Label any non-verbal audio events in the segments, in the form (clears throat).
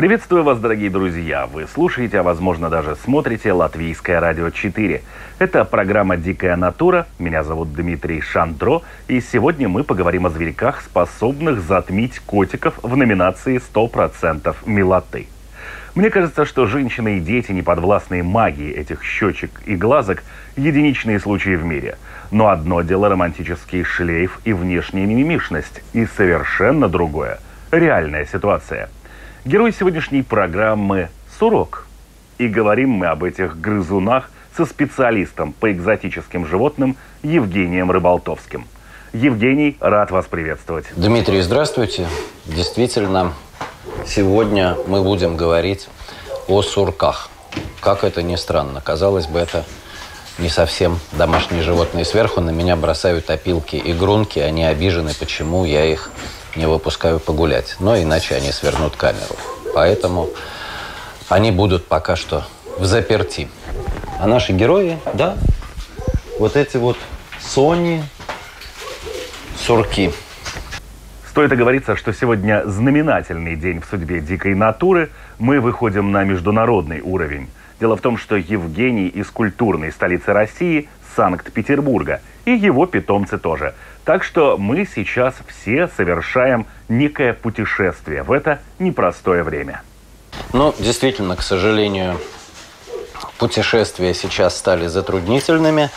Приветствую вас, дорогие друзья! Вы слушаете, а возможно даже смотрите Латвийское радио 4. Это программа «Дикая натура». Меня зовут Дмитрий Шандро. И сегодня мы поговорим о зверьках, способных затмить котиков в номинации «100% милоты». Мне кажется, что женщины и дети, не подвластные магии этих щечек и глазок, единичные случаи в мире. Но одно дело романтический шлейф и внешняя мимимишность, и совершенно другое – реальная ситуация – Герой сегодняшней программы Сурок. И говорим мы об этих грызунах со специалистом по экзотическим животным Евгением Рыболтовским. Евгений, рад вас приветствовать. Дмитрий, здравствуйте. Действительно, сегодня мы будем говорить о сурках. Как это ни странно, казалось бы, это не совсем домашние животные. Сверху на меня бросают опилки и грунки, они обижены, почему я их не выпускаю погулять. Но иначе они свернут камеру. Поэтому они будут пока что в заперти. А наши герои, да, вот эти вот Сони, сурки. Стоит оговориться, что сегодня знаменательный день в судьбе дикой натуры. Мы выходим на международный уровень. Дело в том, что Евгений из культурной столицы России, Санкт-Петербурга, и его питомцы тоже – так что мы сейчас все совершаем некое путешествие в это непростое время. Ну, действительно, к сожалению, путешествия сейчас стали затруднительными.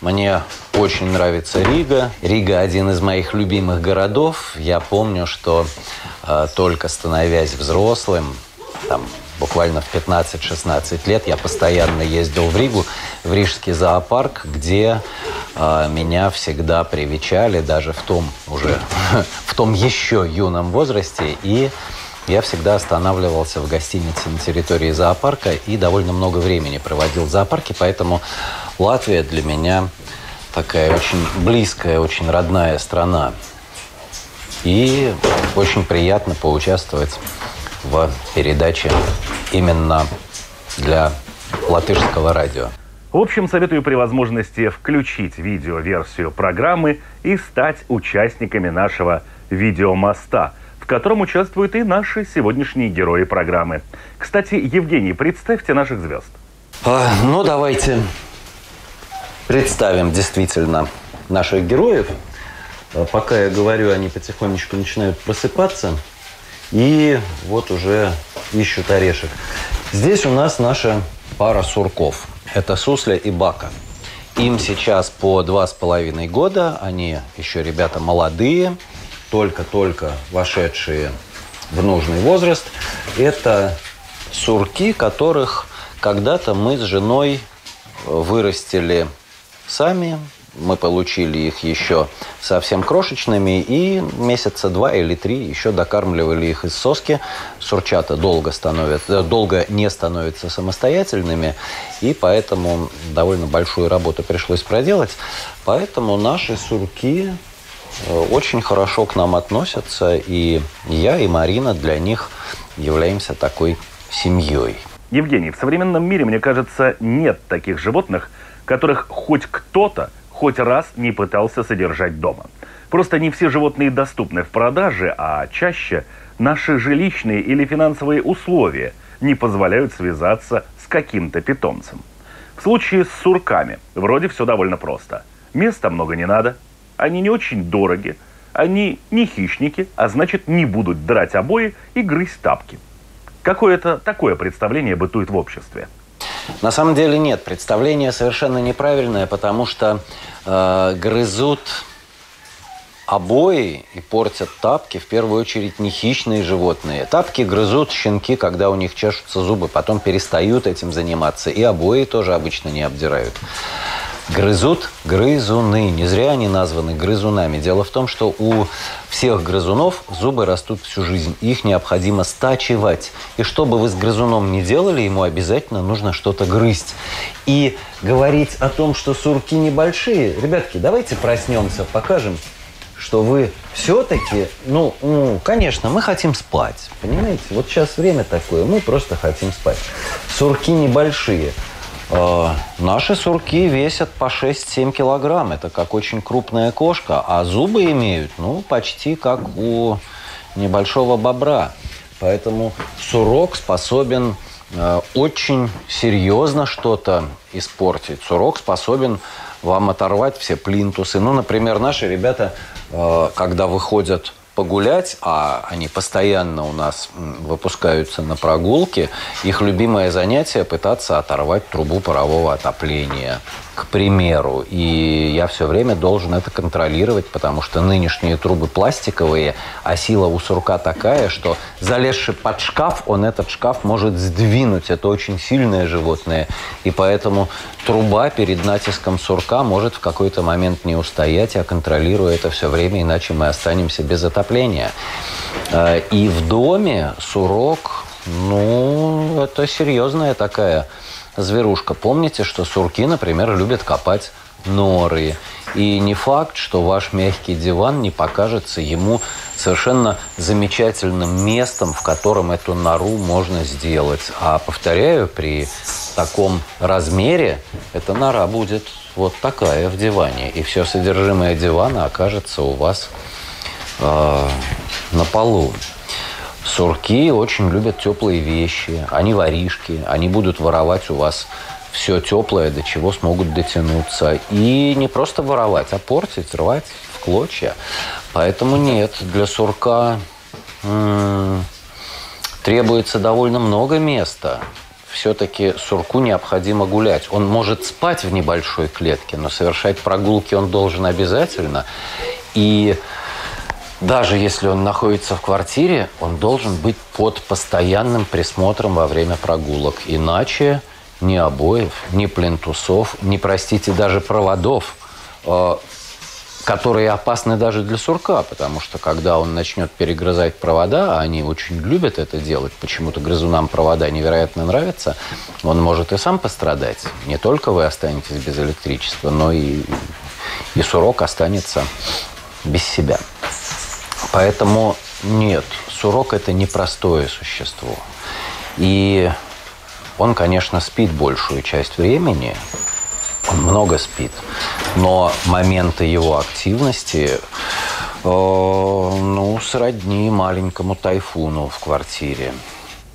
Мне очень нравится Рига. Рига один из моих любимых городов. Я помню, что э, только становясь взрослым, там, буквально в 15-16 лет я постоянно ездил в Ригу, в Рижский зоопарк, где э, меня всегда привечали, даже в том уже, (laughs) в том еще юном возрасте. И я всегда останавливался в гостинице на территории зоопарка и довольно много времени проводил в зоопарке, поэтому Латвия для меня такая очень близкая, очень родная страна. И очень приятно поучаствовать в передаче именно для латышского радио. В общем, советую при возможности включить видеоверсию программы и стать участниками нашего видеомоста, в котором участвуют и наши сегодняшние герои программы. Кстати, Евгений, представьте наших звезд. А, ну, давайте представим действительно наших героев. А, пока я говорю, они потихонечку начинают просыпаться. И вот уже ищут орешек. Здесь у нас наша пара сурков. Это Сусля и Бака. Им сейчас по два с половиной года. Они еще ребята молодые, только-только вошедшие в нужный возраст. Это сурки, которых когда-то мы с женой вырастили сами, мы получили их еще совсем крошечными, и месяца два или три еще докармливали их из соски. Сурчата долго, становятся, долго не становятся самостоятельными, и поэтому довольно большую работу пришлось проделать. Поэтому наши сурки э, очень хорошо к нам относятся, и я и Марина для них являемся такой семьей. Евгений, в современном мире, мне кажется, нет таких животных, которых хоть кто-то хоть раз не пытался содержать дома. Просто не все животные доступны в продаже, а чаще наши жилищные или финансовые условия не позволяют связаться с каким-то питомцем. В случае с сурками вроде все довольно просто. Места много не надо, они не очень дороги, они не хищники, а значит не будут драть обои и грызть тапки. Какое-то такое представление бытует в обществе. На самом деле нет, представление совершенно неправильное, потому что э, грызут обои и портят тапки, в первую очередь, не хищные животные. Тапки грызут щенки, когда у них чешутся зубы, потом перестают этим заниматься. И обои тоже обычно не обдирают. Грызут грызуны. Не зря они названы грызунами. Дело в том, что у всех грызунов зубы растут всю жизнь. Их необходимо стачивать. И что бы вы с грызуном не делали, ему обязательно нужно что-то грызть. И говорить о том, что сурки небольшие, ребятки, давайте проснемся, покажем, что вы все-таки, ну, ну, конечно, мы хотим спать, понимаете? Вот сейчас время такое, мы просто хотим спать. Сурки небольшие – Э, наши сурки весят по 6-7 килограмм. Это как очень крупная кошка. А зубы имеют, ну, почти как у небольшого бобра. Поэтому сурок способен э, очень серьезно что-то испортить. Сурок способен вам оторвать все плинтусы. Ну, например, наши ребята, э, когда выходят погулять, а они постоянно у нас выпускаются на прогулки, их любимое занятие – пытаться оторвать трубу парового отопления к примеру. И я все время должен это контролировать, потому что нынешние трубы пластиковые, а сила у сурка такая, что залезший под шкаф, он этот шкаф может сдвинуть. Это очень сильное животное. И поэтому труба перед натиском сурка может в какой-то момент не устоять. Я контролирую это все время, иначе мы останемся без отопления. Э, и в доме сурок, ну, это серьезная такая зверушка. Помните, что сурки, например, любят копать норы. И не факт, что ваш мягкий диван не покажется ему совершенно замечательным местом, в котором эту нору можно сделать. А повторяю, при таком размере эта нора будет вот такая в диване. И все содержимое дивана окажется у вас э, на полу. Сурки очень любят теплые вещи, они воришки, они будут воровать у вас все теплое, до чего смогут дотянуться. И не просто воровать, а портить, рвать в клочья. Поэтому нет, для сурка м- требуется довольно много места. Все-таки сурку необходимо гулять. Он может спать в небольшой клетке, но совершать прогулки он должен обязательно. И даже если он находится в квартире, он должен быть под постоянным присмотром во время прогулок. Иначе ни обоев, ни плинтусов, ни, простите, даже проводов, э, которые опасны даже для сурка, потому что когда он начнет перегрызать провода, а они очень любят это делать, почему-то грызунам провода невероятно нравятся, он может и сам пострадать. Не только вы останетесь без электричества, но и, и сурок останется без себя. Поэтому нет, сурок – это непростое существо. И он, конечно, спит большую часть времени, он много спит, но моменты его активности э, ну, сродни маленькому тайфуну в квартире.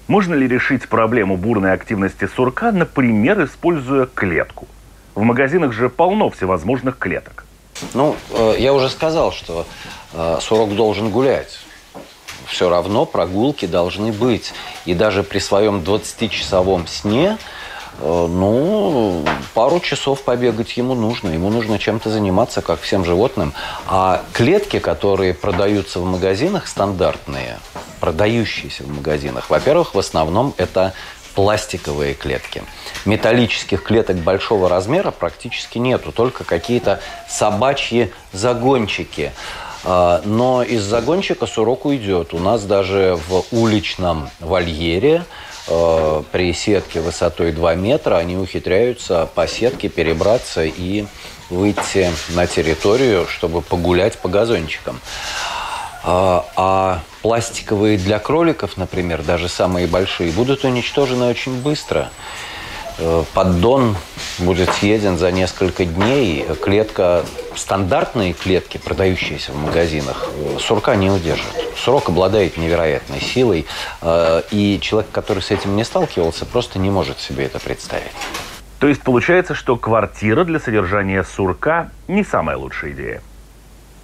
Можно ли решить проблему бурной активности сурка, например, используя клетку? В магазинах же полно всевозможных клеток. Ну, э, я уже сказал, что э, сурок должен гулять. Все равно прогулки должны быть. И даже при своем 20-часовом сне, э, ну, пару часов побегать ему нужно. Ему нужно чем-то заниматься, как всем животным. А клетки, которые продаются в магазинах, стандартные, продающиеся в магазинах, во-первых, в основном это пластиковые клетки. Металлических клеток большого размера практически нету, только какие-то собачьи загончики. А, но из загончика сурок уйдет. У нас даже в уличном вольере а, при сетке высотой 2 метра они ухитряются по сетке перебраться и выйти на территорию, чтобы погулять по газончикам. А, а пластиковые для кроликов, например, даже самые большие, будут уничтожены очень быстро. Э, поддон будет съеден за несколько дней. Клетка, стандартные клетки, продающиеся в магазинах, э, сурка не удержит. Сурок обладает невероятной силой, э, и человек, который с этим не сталкивался, просто не может себе это представить. То есть получается, что квартира для содержания сурка не самая лучшая идея?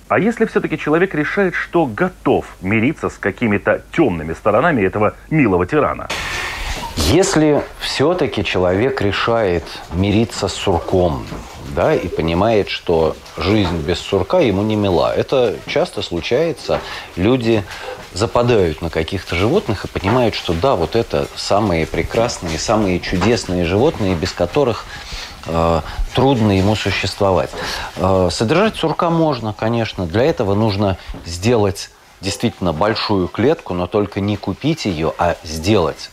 А если все-таки человек решает, что готов мириться с какими-то темными сторонами этого милого тирана? Если все-таки человек решает мириться с сурком, да, и понимает, что жизнь без сурка ему не мила. Это часто случается. Люди западают на каких-то животных и понимают, что да, вот это самые прекрасные, самые чудесные животные, без которых трудно ему существовать. Э, содержать сурка можно, конечно. Для этого нужно сделать действительно большую клетку, но только не купить ее, а сделать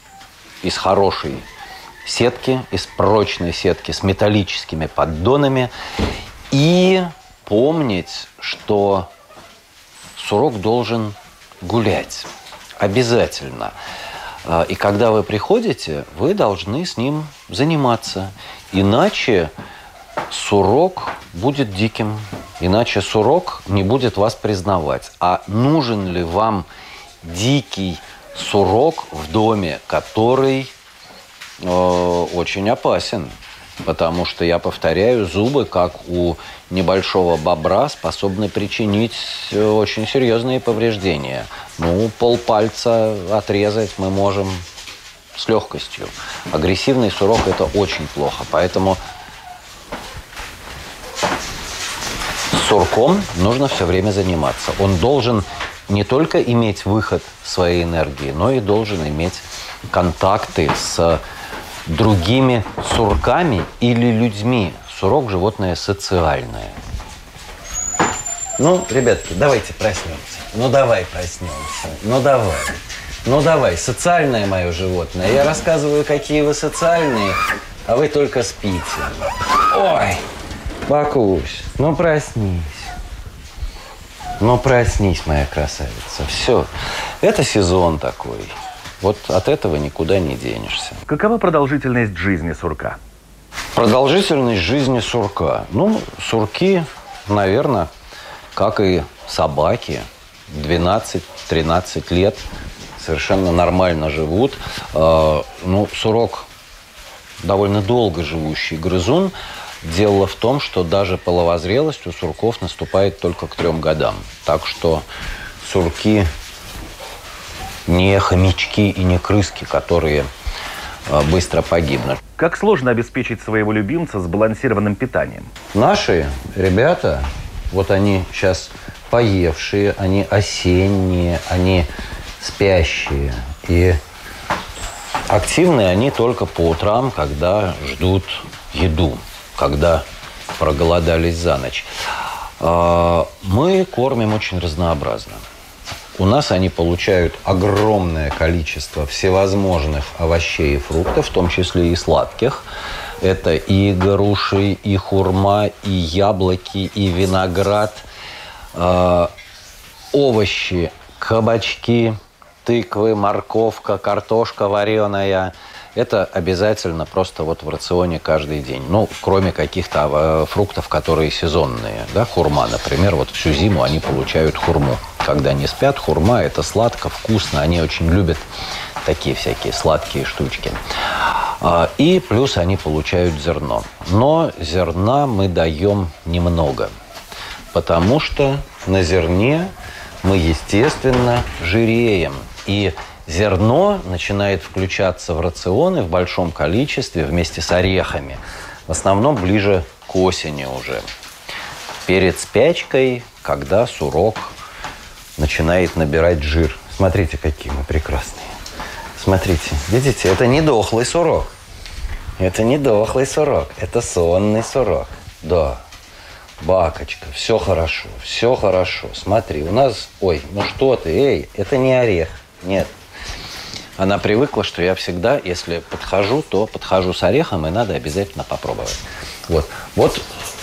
из хорошей сетки, из прочной сетки с металлическими поддонами. И помнить, что сурок должен гулять. Обязательно. А, и когда вы приходите, вы должны с ним заниматься. Иначе сурок будет диким. Иначе сурок не будет вас признавать. А нужен ли вам дикий сурок в доме, который э, очень опасен? Потому что, я повторяю, зубы, как у небольшого бобра, способны причинить э, очень серьезные повреждения. Ну, полпальца отрезать мы можем с легкостью. Агрессивный сурок – это очень плохо. Поэтому сурком нужно все время заниматься. Он должен не только иметь выход своей энергии, но и должен иметь контакты с другими сурками или людьми. Сурок – животное социальное. Ну, ребятки, давайте проснемся. Ну, давай проснемся. Ну, давай. Ну, давай, социальное мое животное. Я рассказываю, какие вы социальные, а вы только спите. Ой, Бакусь, ну проснись. Ну проснись, моя красавица. Все. Это сезон такой. Вот от этого никуда не денешься. Какова продолжительность жизни сурка? Продолжительность жизни сурка. Ну, сурки, наверное, как и собаки, 12-13 лет совершенно нормально живут. А, ну, сурок довольно долго живущий грызун. Дело в том, что даже половозрелость у сурков наступает только к трем годам. Так что сурки не хомячки и не крыски, которые а, быстро погибнут. Как сложно обеспечить своего любимца сбалансированным питанием? Наши ребята, вот они сейчас поевшие, они осенние, они спящие. И активные они только по утрам, когда ждут еду, когда проголодались за ночь. А, мы кормим очень разнообразно. У нас они получают огромное количество всевозможных овощей и фруктов, в том числе и сладких. Это и груши, и хурма, и яблоки, и виноград, э, овощи, кабачки, тыквы, морковка, картошка вареная – это обязательно просто вот в рационе каждый день. Ну, кроме каких-то а, фруктов, которые сезонные. Да, хурма, например, вот всю зиму они получают хурму. Когда они спят, хурма – это сладко, вкусно. Они очень любят такие всякие сладкие штучки. А, и плюс они получают зерно. Но зерна мы даем немного, потому что на зерне мы, естественно, жиреем. И зерно начинает включаться в рационы в большом количестве вместе с орехами. В основном ближе к осени уже. Перед спячкой, когда сурок начинает набирать жир. Смотрите, какие мы прекрасные. Смотрите, видите, это не дохлый сурок. Это не дохлый сурок, это сонный сурок. Да, бакочка, все хорошо, все хорошо. Смотри, у нас, ой, ну что ты, эй, это не орех. Нет, она привыкла, что я всегда, если подхожу, то подхожу с орехом, и надо обязательно попробовать. Вот, вот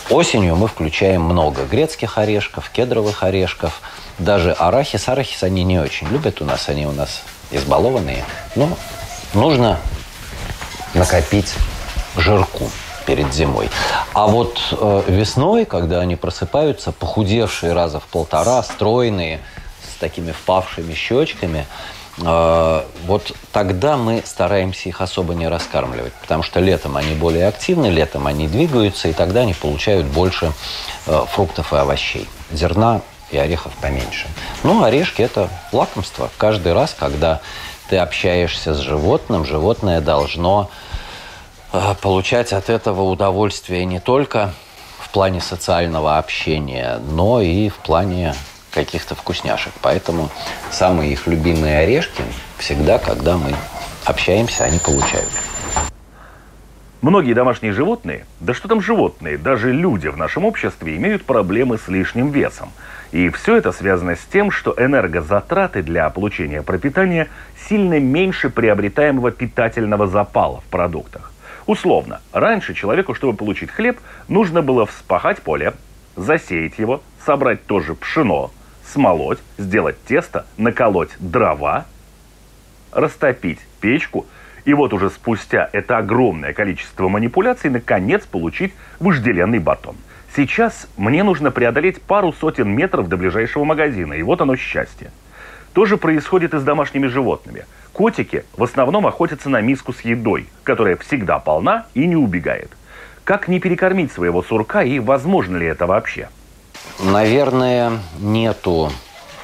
осенью мы включаем много грецких орешков, кедровых орешков, даже арахис. Арахис они не очень любят у нас, они у нас избалованные. Но нужно накопить жирку перед зимой. А вот э, весной, когда они просыпаются, похудевшие раза в полтора, стройные, такими впавшими щечками – а, вот тогда мы стараемся их особо не раскармливать, потому что летом они более активны, летом они двигаются, и тогда они получают больше э, фруктов и овощей. Зерна и орехов поменьше. Ну, орешки – это лакомство. Каждый раз, когда ты общаешься с животным, животное должно э, получать от этого удовольствие не только в плане социального общения, но и в плане каких-то вкусняшек. Поэтому самые их любимые орешки всегда, когда мы общаемся, они получают. Многие домашние животные, да что там животные, даже люди в нашем обществе имеют проблемы с лишним весом. И все это связано с тем, что энергозатраты для получения пропитания сильно меньше приобретаемого питательного запала в продуктах. Условно, раньше человеку, чтобы получить хлеб, нужно было вспахать поле, засеять его, собрать тоже пшено, смолоть, сделать тесто, наколоть дрова, растопить печку – и вот уже спустя это огромное количество манипуляций наконец получить вожделенный батон. Сейчас мне нужно преодолеть пару сотен метров до ближайшего магазина, и вот оно счастье. То же происходит и с домашними животными. Котики в основном охотятся на миску с едой, которая всегда полна и не убегает. Как не перекормить своего сурка и возможно ли это вообще? Наверное, нету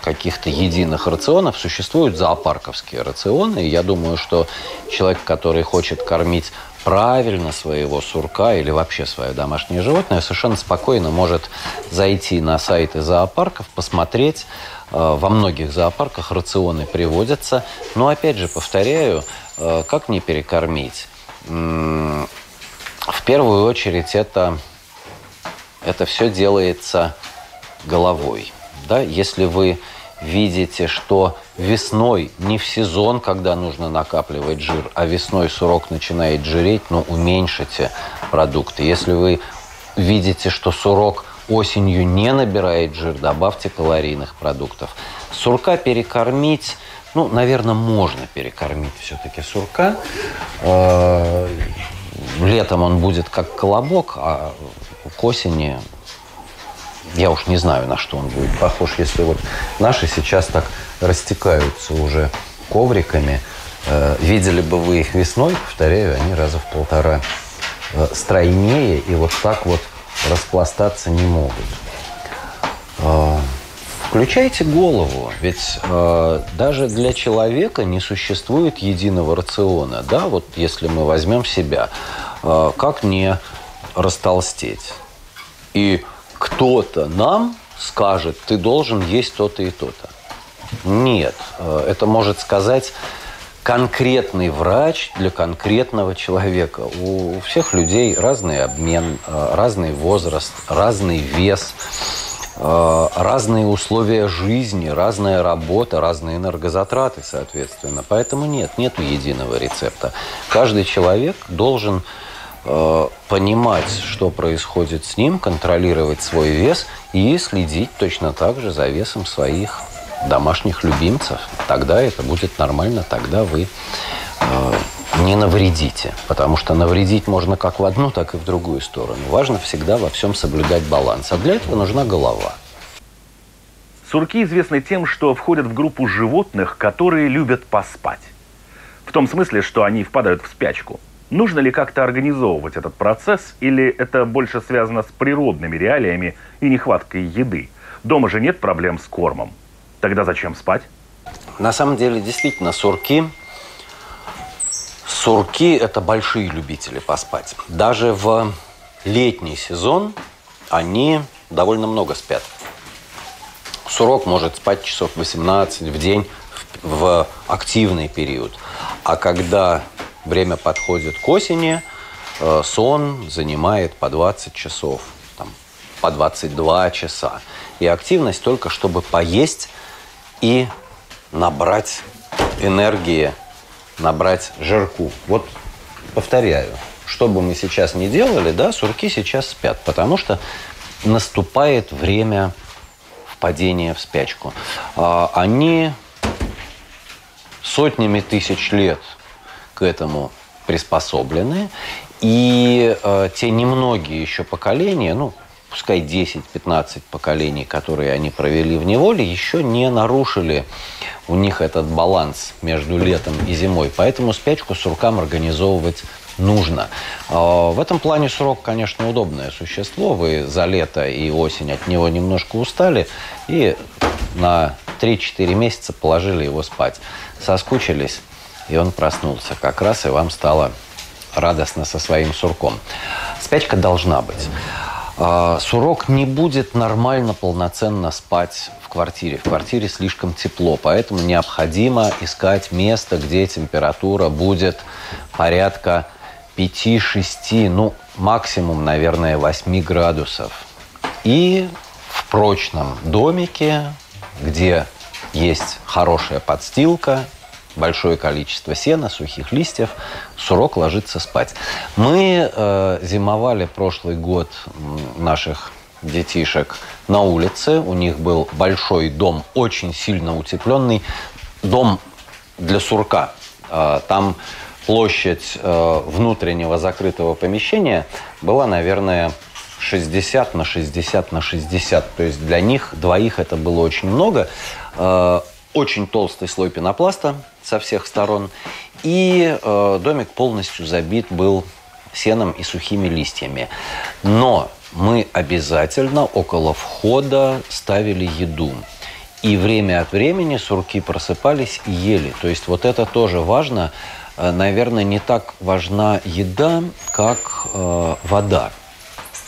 каких-то единых рационов. Существуют зоопарковские рационы. Я думаю, что человек, который хочет кормить правильно своего сурка или вообще свое домашнее животное, совершенно спокойно может зайти на сайты зоопарков, посмотреть. Э, во многих зоопарках рационы приводятся. Но опять же, повторяю, э, как не перекормить? В первую очередь это, это все делается головой. Да? Если вы видите, что весной не в сезон, когда нужно накапливать жир, а весной сурок начинает жиреть, ну, уменьшите продукты. Если вы видите, что сурок осенью не набирает жир, добавьте калорийных продуктов. Сурка перекормить, ну, наверное, можно перекормить все-таки сурка. Э, летом он будет как колобок, а к осени я уж не знаю, на что он будет похож, если вот наши сейчас так растекаются уже ковриками. Э, видели бы вы их весной, повторяю, они раза в полтора э, стройнее и вот так вот распластаться не могут. Э, включайте голову, ведь э, даже для человека не существует единого рациона. Да, вот если мы возьмем себя, э, как не растолстеть? И кто-то нам скажет, ты должен есть то-то и то-то. Нет, э, это может сказать конкретный врач для конкретного человека. У всех людей разный обмен, э, разный возраст, разный вес, э, разные условия жизни, разная работа, разные энергозатраты, соответственно. Поэтому нет, нет единого рецепта. Каждый человек должен понимать, что происходит с ним, контролировать свой вес и следить точно так же за весом своих домашних любимцев. Тогда это будет нормально, тогда вы э, не навредите. Потому что навредить можно как в одну, так и в другую сторону. Важно всегда во всем соблюдать баланс. А для этого нужна голова. Сурки известны тем, что входят в группу животных, которые любят поспать. В том смысле, что они впадают в спячку – Нужно ли как-то организовывать этот процесс, или это больше связано с природными реалиями и нехваткой еды? Дома же нет проблем с кормом. Тогда зачем спать? На самом деле, действительно, сурки Сурки – это большие любители поспать. Даже в летний сезон они довольно много спят. Сурок может спать часов 18 в день в активный период. А когда время подходит к осени, э, сон занимает по 20 часов, там, по 22 часа. И активность только чтобы поесть и набрать энергии, набрать жирку. Вот повторяю, что бы мы сейчас ни делали, да, сурки сейчас спят, потому что наступает время впадения в спячку. А, они сотнями тысяч лет к этому приспособлены. И э, те немногие еще поколения, ну, пускай 10-15 поколений, которые они провели в неволе, еще не нарушили у них этот баланс между летом и зимой. Поэтому спячку суркам организовывать нужно. Э, в этом плане сурок, конечно, удобное существо. Вы за лето и осень от него немножко устали и на 3-4 месяца положили его спать. Соскучились, и он проснулся как раз, и вам стало радостно со своим сурком. Спячка должна быть. А, сурок не будет нормально, полноценно спать в квартире. В квартире слишком тепло, поэтому необходимо искать место, где температура будет порядка 5-6, ну, максимум, наверное, 8 градусов. И в прочном домике, где есть хорошая подстилка, большое количество сена, сухих листьев, сурок ложится спать. Мы э, зимовали прошлый год наших детишек на улице. У них был большой дом, очень сильно утепленный. Дом для сурка. Э, там площадь э, внутреннего закрытого помещения была, наверное, 60 на 60 на 60. То есть для них двоих это было очень много. Э, очень толстый слой пенопласта со всех сторон. И э, домик полностью забит был сеном и сухими листьями. Но мы обязательно около входа ставили еду. И время от времени сурки просыпались и ели. То есть вот это тоже важно. Э, наверное, не так важна еда, как э, вода.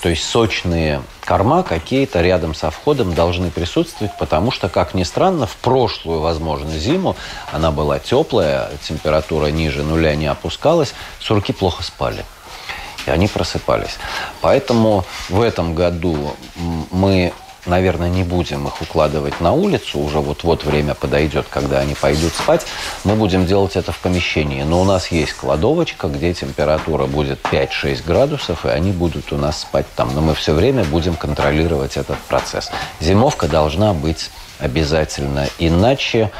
То есть сочные корма какие-то рядом со входом должны присутствовать, потому что, как ни странно, в прошлую, возможно, зиму она была теплая, температура ниже нуля не опускалась, сурки плохо спали. И они просыпались. Поэтому в этом году мы наверное, не будем их укладывать на улицу, уже вот-вот время подойдет, когда они пойдут спать, мы будем делать это в помещении. Но у нас есть кладовочка, где температура будет 5-6 градусов, и они будут у нас спать там. Но мы все время будем контролировать этот процесс. Зимовка должна быть обязательно, иначе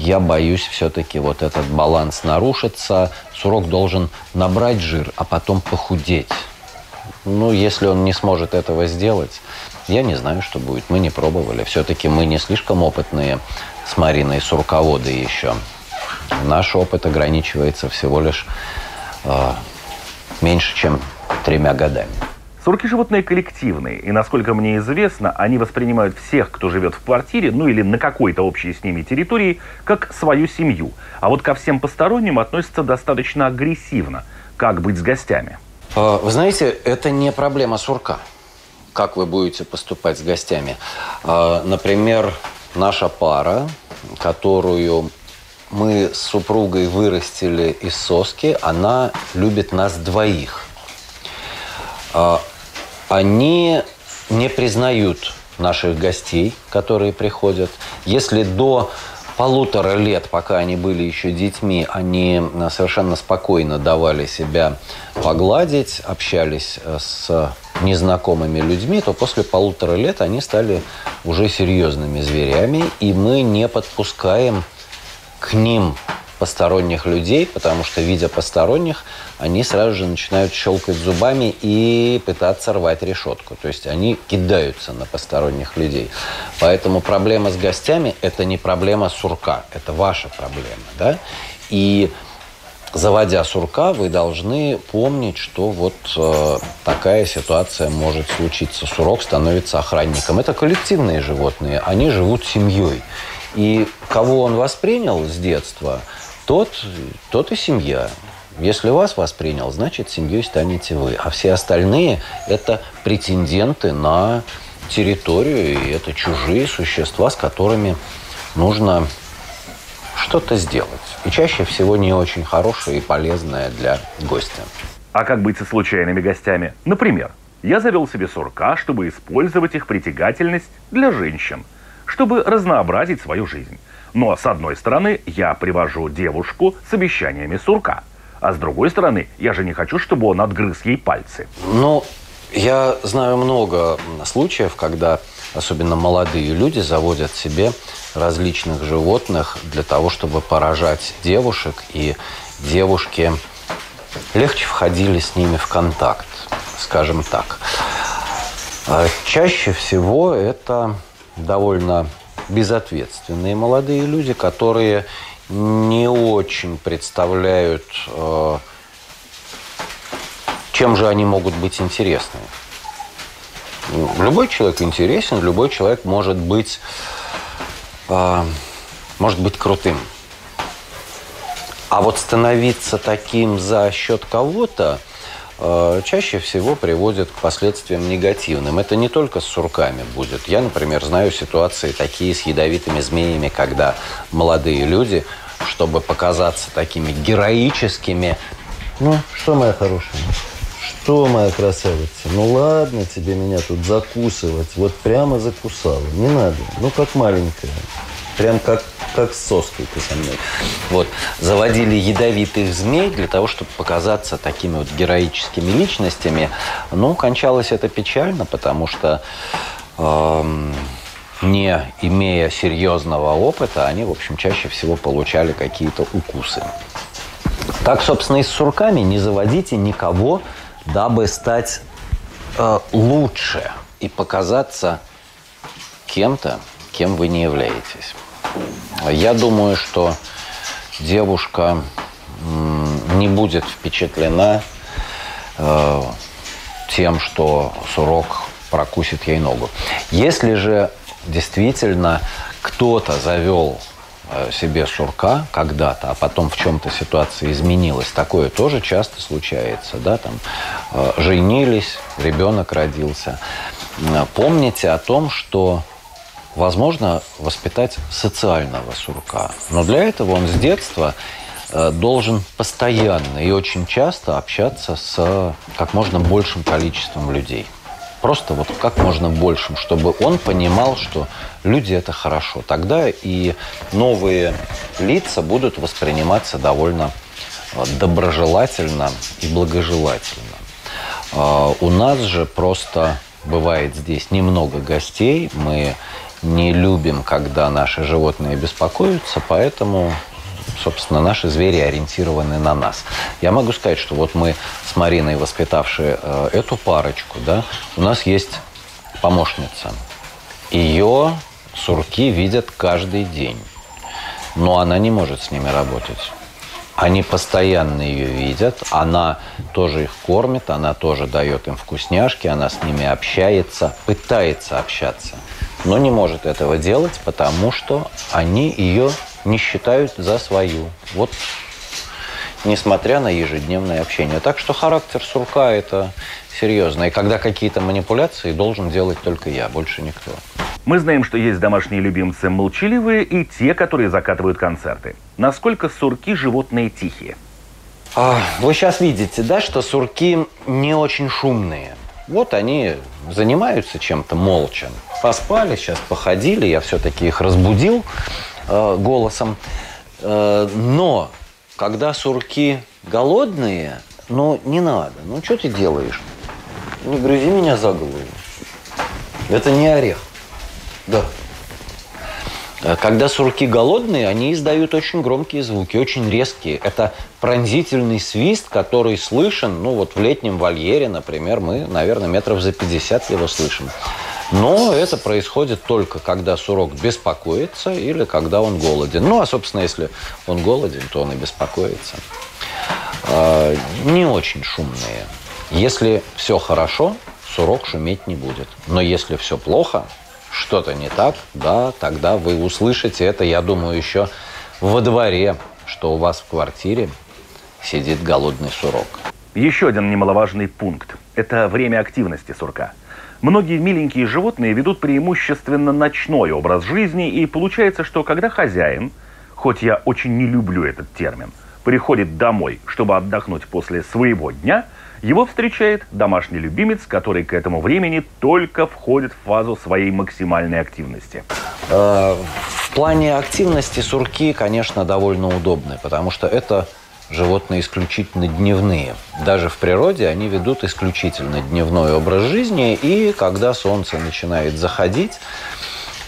я боюсь, все-таки вот этот баланс нарушится. Сурок должен набрать жир, а потом похудеть. Ну, если он не сможет этого сделать, я не знаю, что будет. Мы не пробовали. Все-таки мы не слишком опытные с Мариной сурководы еще. Наш опыт ограничивается всего лишь э, меньше, чем тремя годами. Сурки животные коллективные, и, насколько мне известно, они воспринимают всех, кто живет в квартире, ну или на какой-то общей с ними территории, как свою семью. А вот ко всем посторонним относятся достаточно агрессивно. Как быть с гостями? А, вы знаете, это не проблема сурка как вы будете поступать с гостями. А, например, наша пара, которую мы с супругой вырастили из соски, она любит нас двоих. А, они не признают наших гостей, которые приходят. Если до полутора лет, пока они были еще детьми, они совершенно спокойно давали себя погладить, общались э, с незнакомыми людьми, то после полутора лет они стали уже серьезными зверями, и мы не подпускаем к ним посторонних людей, потому что, видя посторонних, они сразу же начинают щелкать зубами и пытаться рвать решетку. То есть они кидаются на посторонних людей. Поэтому проблема с гостями – это не проблема сурка, это ваша проблема. Да? И заводя сурка, вы должны помнить, что вот э, такая ситуация может случиться. Сурок становится охранником. Это коллективные животные, они живут семьей. И кого он воспринял с детства – тот, тот и семья. Если вас воспринял, значит, семьей станете вы. А все остальные – это претенденты на территорию, и это чужие существа, с которыми нужно что-то сделать. И чаще всего не очень хорошее и полезное для гостя. А как быть со случайными гостями? Например, я завел себе сурка, чтобы использовать их притягательность для женщин, чтобы разнообразить свою жизнь. Но с одной стороны, я привожу девушку с обещаниями сурка. А с другой стороны, я же не хочу, чтобы он отгрыз ей пальцы. Ну, я знаю много случаев, когда особенно молодые люди заводят себе различных животных для того, чтобы поражать девушек, и девушки легче входили с ними в контакт, скажем так. А чаще всего это довольно безответственные молодые люди, которые не очень представляют, э, чем же они могут быть интересны. Любой человек интересен, любой человек может быть, э, может быть крутым. А вот становиться таким за счет кого-то – чаще всего приводит к последствиям негативным. Это не только с сурками будет. Я, например, знаю ситуации такие с ядовитыми змеями, когда молодые люди, чтобы показаться такими героическими, Ну, что, моя хорошая? Что, моя красавица? Ну ладно тебе меня тут закусывать. Вот прямо закусала. Не надо. Ну, как маленькая. Прям как, как с соской ты со мной. Вот. Заводили ядовитых змей для того, чтобы показаться такими вот героическими личностями. Ну, кончалось это печально, потому что эм, не имея серьезного опыта, они, в общем, чаще всего получали какие-то укусы. Так, собственно, и с сурками не заводите никого, дабы стать э, лучше и показаться кем-то, кем вы не являетесь. Я думаю, что девушка не будет впечатлена э, тем, что сурок прокусит ей ногу. Если же действительно кто-то завел Э, себе сурка когда-то, а потом в чем-то ситуация изменилась. Такое тоже часто случается, да, там э, женились, ребенок родился. Помните о том, что возможно воспитать социального сурка, но для этого он с детства э, должен постоянно и очень часто общаться с как можно большим количеством людей – просто вот как можно большим, чтобы он понимал, что люди это хорошо. Тогда и новые лица будут восприниматься довольно э, доброжелательно и благожелательно. У нас же просто бывает здесь немного гостей, мы не любим, когда наши животные беспокоятся, поэтому собственно, наши звери ориентированы на нас. Я могу сказать, что вот мы с Мариной, воспитавшие э, эту парочку, да, у нас есть помощница. Ее сурки видят каждый день, но она не может с ними работать. Они постоянно ее видят, она тоже их кормит, она тоже дает им вкусняшки, она с ними общается, пытается общаться, но не может этого делать, потому что они ее не считают за свою. Вот несмотря на ежедневное общение. Так что характер сурка – это серьезно. И когда какие-то манипуляции, должен делать только я, больше никто. Мы знаем, что есть домашние любимцы молчаливые и те, которые закатывают концерты. Насколько сурки животные тихие? А, вы сейчас видите, да, что сурки не очень шумные. Вот они занимаются чем-то молча. Поспали, сейчас походили, я все-таки их разбудил э, голосом. Э, но когда сурки голодные, ну не надо. Ну что ты делаешь? Не грызи меня за голову. Это не орех. Да. Э, когда сурки голодные, они издают очень громкие звуки, очень резкие. Это пронзительный свист, который слышен, ну вот в летнем вольере, например, мы, наверное, метров за 50 его слышим. Но это происходит только когда сурок беспокоится или когда он голоден. Ну, а, собственно, если он голоден, то он и беспокоится. А, не очень шумные. Если все хорошо, сурок шуметь не будет. Но если все плохо, что-то не так, да, тогда вы услышите это, я думаю, еще во дворе, что у вас в квартире сидит голодный сурок. Еще один немаловажный пункт – это время активности сурка – Многие миленькие животные ведут преимущественно ночной образ жизни, и получается, что когда хозяин, хоть я очень не люблю этот термин, приходит домой, чтобы отдохнуть после своего дня, его встречает домашний любимец, который к этому времени только входит в фазу своей максимальной активности. Э, в плане активности сурки, конечно, довольно удобны, потому что это животные исключительно дневные. Даже в природе они ведут исключительно дневной образ жизни, и когда солнце начинает заходить,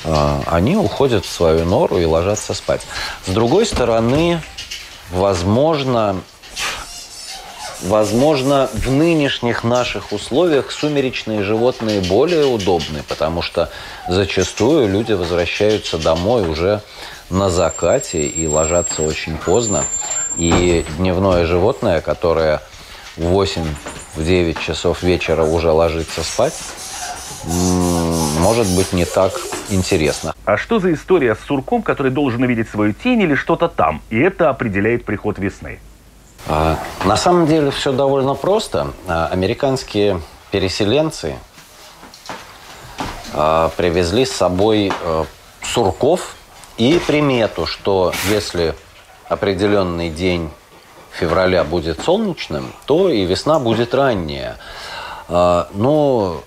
э, они уходят в свою нору и ложатся спать. С другой стороны, возможно, Возможно, в нынешних наших условиях сумеречные животные более удобны, потому что зачастую люди возвращаются домой уже на закате и ложатся очень поздно. И дневное животное, которое в 8-9 часов вечера уже ложится спать, может быть не так интересно. А что за история с сурком, который должен увидеть свою тень или что-то там, и это определяет приход весны? А, на самом деле все довольно просто. А, американские переселенцы а, привезли с собой сурков и примету, что если определенный день февраля будет солнечным, то и весна будет ранняя. Но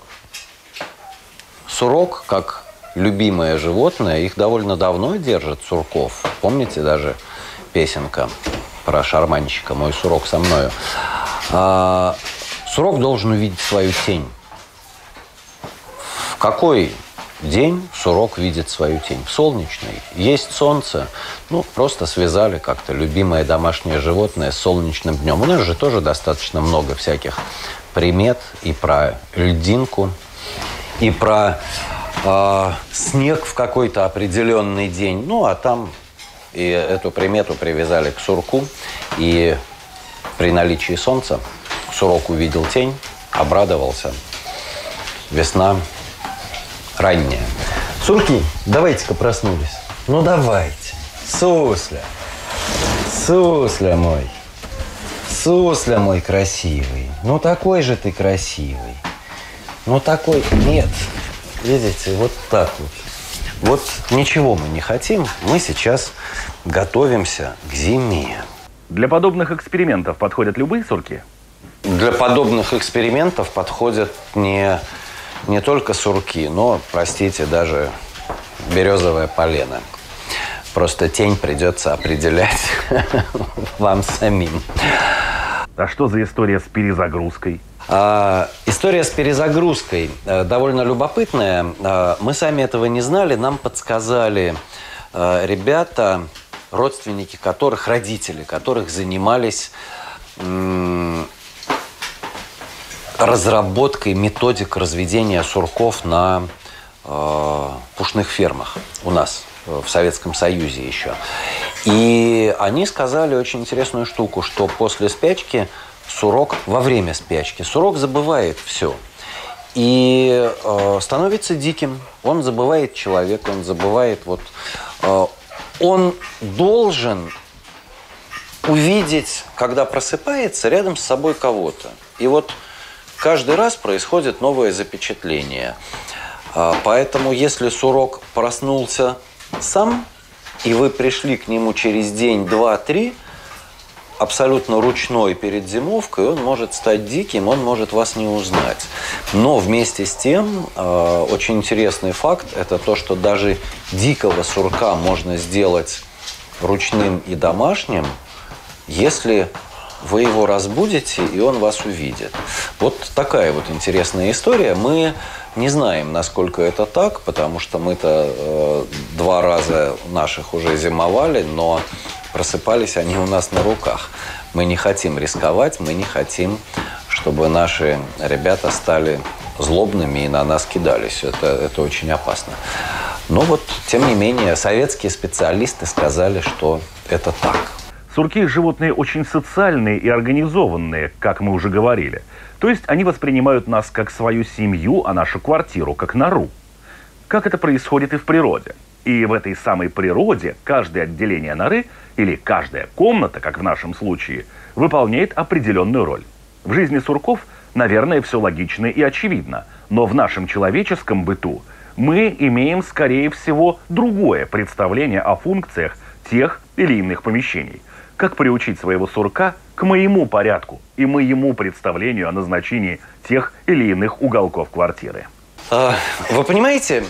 сурок, как любимое животное, их довольно давно держат, сурков. Помните даже песенка про шарманщика «Мой сурок со мною». А, сурок должен увидеть свою тень. В какой день сурок видит свою тень? В солнечный. Есть солнце, ну, просто связали как-то любимое домашнее животное с солнечным днем. У нас же тоже достаточно много всяких примет и про льдинку, и про э, снег в какой-то определенный день. Ну, а там и эту примету привязали к сурку. И при наличии солнца сурок увидел тень, обрадовался. Весна ранняя. Сурки, давайте-ка проснулись. Ну, давайте. Сусля. Сусля мой. Сусля мой красивый. Ну, такой же ты красивый. Ну, такой... Нет. Видите, вот так вот. Вот ничего мы не хотим. Мы сейчас готовимся к зиме. Для подобных экспериментов подходят любые сурки? Для подобных экспериментов подходят не, не только сурки, но, простите, даже березовое полено. Просто тень придется определять (laughs) вам самим. А что за история с перезагрузкой? А, история с перезагрузкой э, довольно любопытная. А, мы сами этого не знали, нам подсказали а, ребята, родственники которых, родители которых занимались разработкой методик разведения сурков на э, пушных фермах у нас в Советском Союзе еще. И они сказали очень интересную штуку, что после спячки сурок, во время спячки, сурок забывает все. И э, становится диким. Он забывает человека, он забывает вот... Э, он должен увидеть, когда просыпается, рядом с собой кого-то. И вот каждый раз происходит новое запечатление. Э, поэтому если сурок проснулся сам, и вы пришли к нему через день, два, три, абсолютно ручной перед зимовкой, он может стать диким, он может вас не узнать. Но вместе с тем, э, очень интересный факт, это то, что даже дикого сурка можно сделать ручным и домашним, если вы его разбудите, и он вас увидит. Вот такая вот интересная история. Мы не знаем, насколько это так, потому что мы-то э, два раза наших уже зимовали, но просыпались они у нас на руках. Мы не хотим рисковать, мы не хотим, чтобы наши ребята стали злобными и на нас кидались. Это, это очень опасно. Но вот, тем не менее, советские специалисты сказали, что это так. Сурки – животные очень социальные и организованные, как мы уже говорили. То есть они воспринимают нас как свою семью, а нашу квартиру как нору. Как это происходит и в природе. И в этой самой природе каждое отделение норы или каждая комната, как в нашем случае, выполняет определенную роль. В жизни сурков, наверное, все логично и очевидно, но в нашем человеческом быту мы имеем, скорее всего, другое представление о функциях тех или иных помещений – как приучить своего сурка к моему порядку и моему представлению о назначении тех или иных уголков квартиры? А, вы понимаете,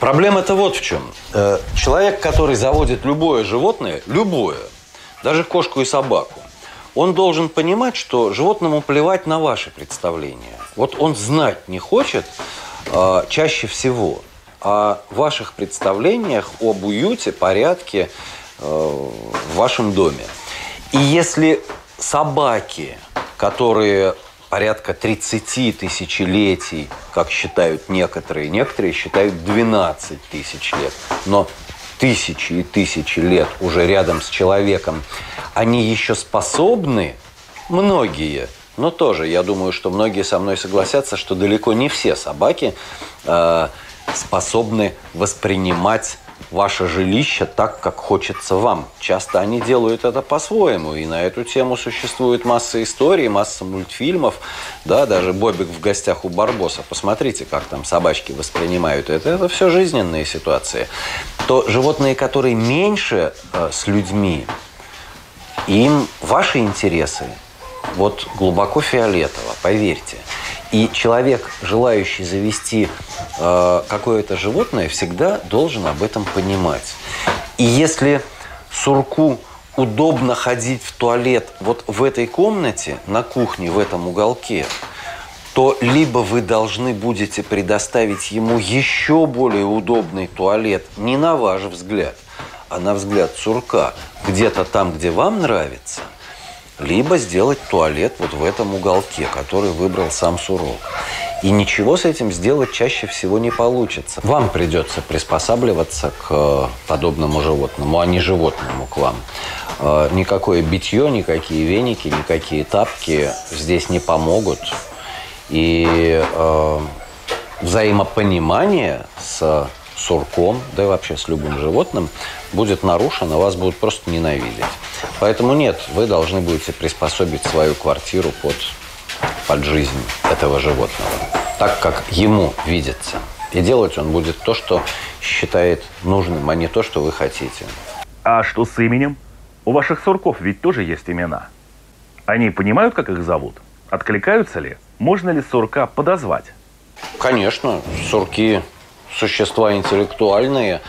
проблема-то вот в чем. Э, человек, который заводит любое животное, любое, даже кошку и собаку, он должен понимать, что животному плевать на ваши представления. Вот он знать не хочет а, чаще всего о ваших представлениях об уюте, порядке в вашем доме. И если собаки, которые порядка 30 тысячелетий, как считают некоторые, некоторые считают 12 тысяч лет, но тысячи и тысячи лет уже рядом с человеком, они еще способны, многие, но тоже, я думаю, что многие со мной согласятся, что далеко не все собаки э, способны воспринимать ваше жилище так, как хочется вам. Часто они делают это по-своему, и на эту тему существует масса историй, масса мультфильмов, да, даже Бобик в гостях у Барбоса. Посмотрите, как там собачки воспринимают это. Это все жизненные ситуации. То животные, которые меньше э, с людьми, Им ваши интересы вот глубоко фиолетово, поверьте. И человек, желающий завести э, какое-то животное, всегда должен об этом понимать. И если сурку удобно ходить в туалет вот в этой комнате, на кухне, в этом уголке, то либо вы должны будете предоставить ему еще более удобный туалет, не на ваш взгляд, а на взгляд сурка, где-то там, где вам нравится, либо сделать туалет вот в этом уголке, который выбрал сам сурок. И ничего с этим сделать чаще всего не получится. Вам придется приспосабливаться к подобному животному, а не животному к вам. Э, никакое битье, никакие веники, никакие тапки здесь не помогут. И э, взаимопонимание с сурком, да и вообще с любым животным, будет нарушено, вас будут просто ненавидеть. Поэтому нет, вы должны будете приспособить свою квартиру под, под жизнь этого животного, так как ему видится. И делать он будет то, что считает нужным, а не то, что вы хотите. А что с именем? У ваших сурков ведь тоже есть имена. Они понимают, как их зовут? Откликаются ли? Можно ли сурка подозвать? Конечно, сурки существа интеллектуальные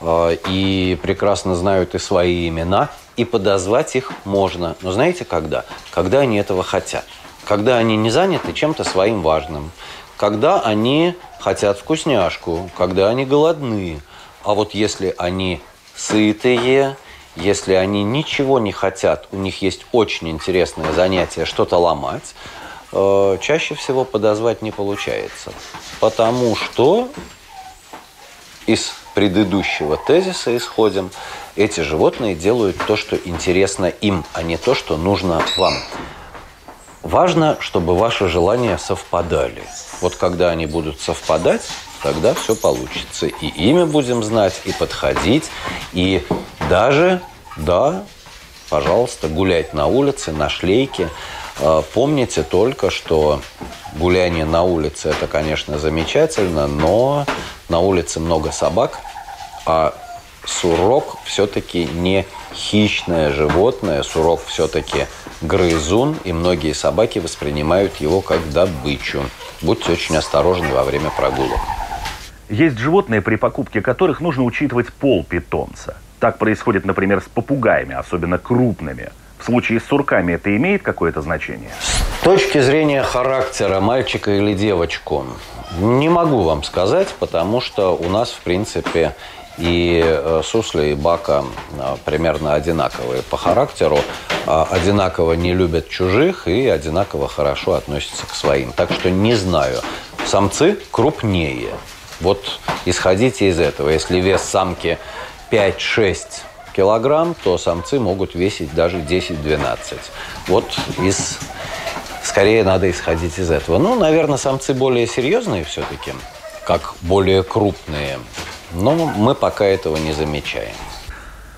э, и прекрасно знают и свои имена, и подозвать их можно. Но знаете когда? Когда они этого хотят. Когда они не заняты чем-то своим важным. Когда они хотят вкусняшку, когда они голодны. А вот если они сытые, если они ничего не хотят, у них есть очень интересное занятие что-то ломать, э, чаще всего подозвать не получается. Потому что из предыдущего тезиса исходим, эти животные делают то, что интересно им, а не то, что нужно вам. Важно, чтобы ваши желания совпадали. Вот когда они будут совпадать, тогда все получится. И имя будем знать, и подходить, и даже, да, пожалуйста, гулять на улице, на шлейке. А, помните только, что гуляние на улице – это, конечно, замечательно, но на улице много собак, а сурок все-таки не хищное животное, сурок все-таки грызун, и многие собаки воспринимают его как добычу. Будьте очень осторожны во время прогулок. Есть животные, при покупке которых нужно учитывать пол питомца. Так происходит, например, с попугаями, особенно крупными. В случае с сурками это имеет какое-то значение? С точки зрения характера мальчика или девочку, не могу вам сказать, потому что у нас, в принципе, и э, Сусли, и Бака э, примерно одинаковые по характеру, а одинаково не любят чужих и одинаково хорошо относятся к своим. Так что не знаю. Самцы крупнее. Вот исходите из этого. Если вес самки 5-6 килограмм, то самцы могут весить даже 10-12. Вот из... Скорее надо исходить из этого. Ну, наверное, самцы более серьезные все-таки, как более крупные. Но мы пока этого не замечаем.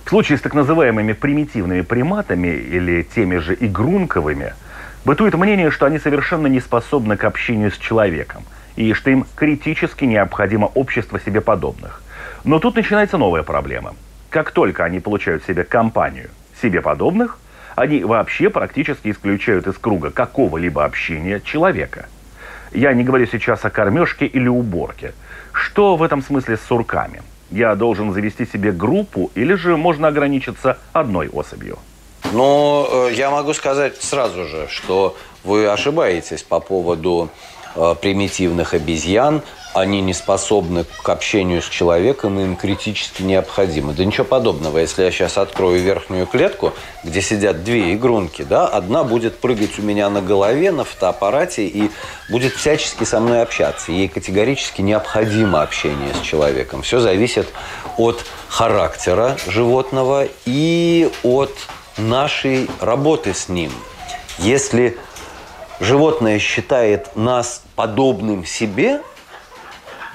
В случае с так называемыми примитивными приматами или теми же игрунковыми, бытует мнение, что они совершенно не способны к общению с человеком – и что им критически необходимо общество себе подобных. Но тут начинается новая проблема. Как только они получают себе компанию себе подобных, они вообще практически исключают из круга какого-либо общения человека. Я не говорю сейчас о кормежке или уборке. Что в этом смысле с сурками? Я должен завести себе группу или же можно ограничиться одной особью? Ну, э, я могу сказать сразу же, что вы ошибаетесь по поводу примитивных обезьян, они не способны к общению с человеком, им критически необходимо. Да ничего подобного. Если я сейчас открою верхнюю клетку, где сидят две игрунки, да, одна будет прыгать у меня на голове, на фотоаппарате и будет всячески со мной общаться. Ей категорически необходимо общение с человеком. Все зависит от характера животного и от нашей работы с ним. Если животное считает нас подобным себе,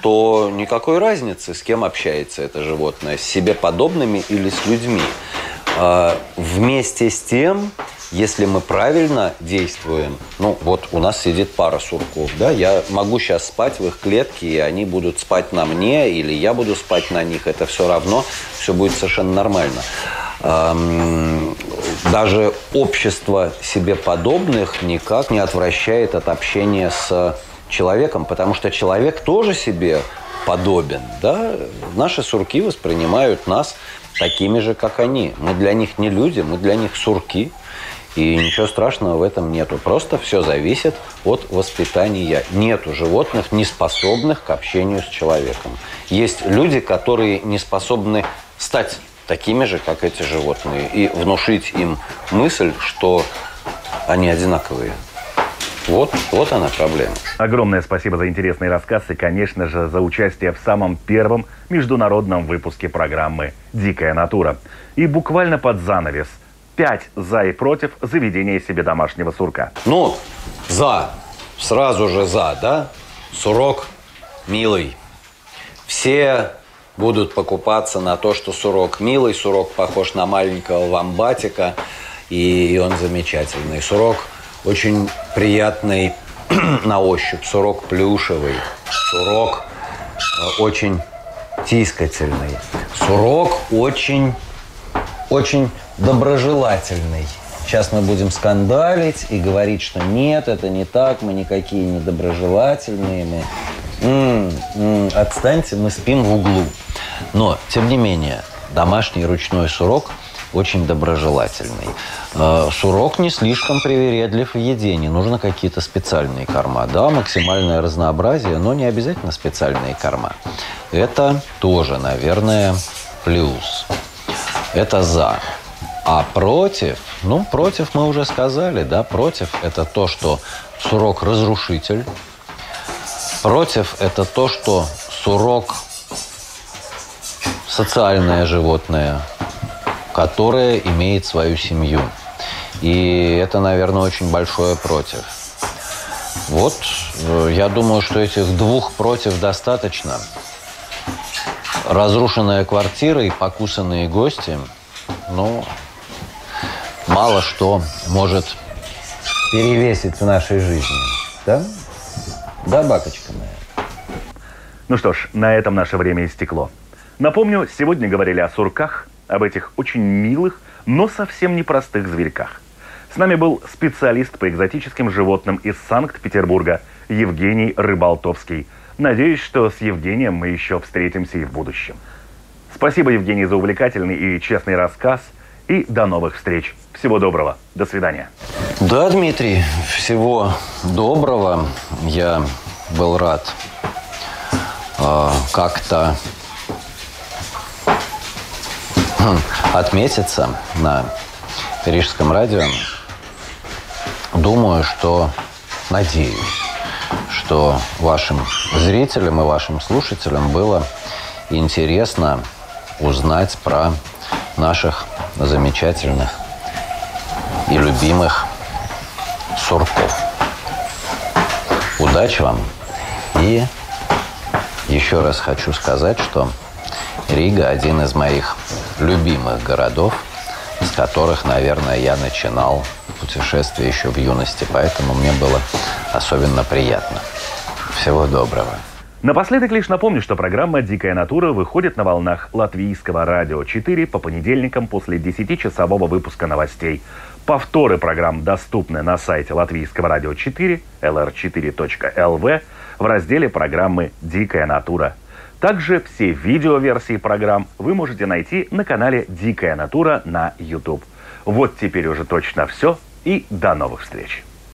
то никакой разницы, с кем общается это животное, с себе подобными или с людьми. А, вместе с тем, если мы правильно действуем, ну вот у нас сидит пара сурков, да, я могу сейчас спать в их клетке, и они будут спать на мне, или я буду спать на них, это все равно, все будет совершенно нормально. даже общество себе подобных никак не отвращает от общения с человеком, потому что человек тоже себе подобен. Да? Наши сурки воспринимают нас такими же, как они. Мы для них не люди, мы для них сурки. И ничего страшного в этом нету. Просто все зависит от воспитания. Нету животных, не способных к общению с человеком. Есть люди, которые не способны стать такими же, как эти животные, и внушить им мысль, что они одинаковые. Вот, вот она проблема. Огромное спасибо за интересный рассказ и, конечно же, за участие в самом первом международном выпуске программы «Дикая натура». И буквально под занавес – Пять за и против заведения себе домашнего сурка. Ну, за. Сразу же за, да? Сурок милый. Все будут покупаться на то, что сурок милый, сурок похож на маленького вамбатика, и он замечательный. Сурок очень приятный (clears throat) на ощупь, сурок плюшевый, сурок э, очень тискательный, сурок очень, очень доброжелательный. Сейчас мы будем скандалить и говорить, что нет, это не так, мы никакие не доброжелательные, мы... М-м-м, отстаньте, мы спим в углу. Но, тем не менее, домашний ручной сурок очень доброжелательный. Э, сурок не слишком привередлив в еде, не нужно какие-то специальные корма. Да, максимальное разнообразие, но не обязательно специальные корма. Это тоже, наверное, плюс. Это за. А против, ну, против мы уже сказали, да, против – это то, что сурок – разрушитель. Против – это то, что сурок – социальное животное, которое имеет свою семью. И это, наверное, очень большое против. Вот, э, я думаю, что этих двух против достаточно. Разрушенная квартира и покусанные гости, ну, мало что может перевесить в нашей жизни. Да? Да, бабочка моя? Ну что ж, на этом наше время истекло. Напомню, сегодня говорили о сурках, об этих очень милых, но совсем непростых зверьках. С нами был специалист по экзотическим животным из Санкт-Петербурга Евгений Рыболтовский. Надеюсь, что с Евгением мы еще встретимся и в будущем. Спасибо, Евгений, за увлекательный и честный рассказ. И до новых встреч. Всего доброго. До свидания. Да, Дмитрий, всего доброго. Я был рад э, как-то отметиться на Рижском радио. Думаю, что, надеюсь, что вашим зрителям и вашим слушателям было интересно узнать про наших замечательных и любимых сурков. Удачи вам! И еще раз хочу сказать, что Рига – один из моих любимых городов, с которых, наверное, я начинал путешествие еще в юности, поэтому мне было особенно приятно. Всего доброго! Напоследок лишь напомню, что программа «Дикая натура» выходит на волнах Латвийского радио 4 по понедельникам после 10-часового выпуска новостей. Повторы программ доступны на сайте Латвийского радио 4, lr4.lv, в разделе программы «Дикая натура». Также все видеоверсии программ вы можете найти на канале «Дикая натура» на YouTube. Вот теперь уже точно все и до новых встреч!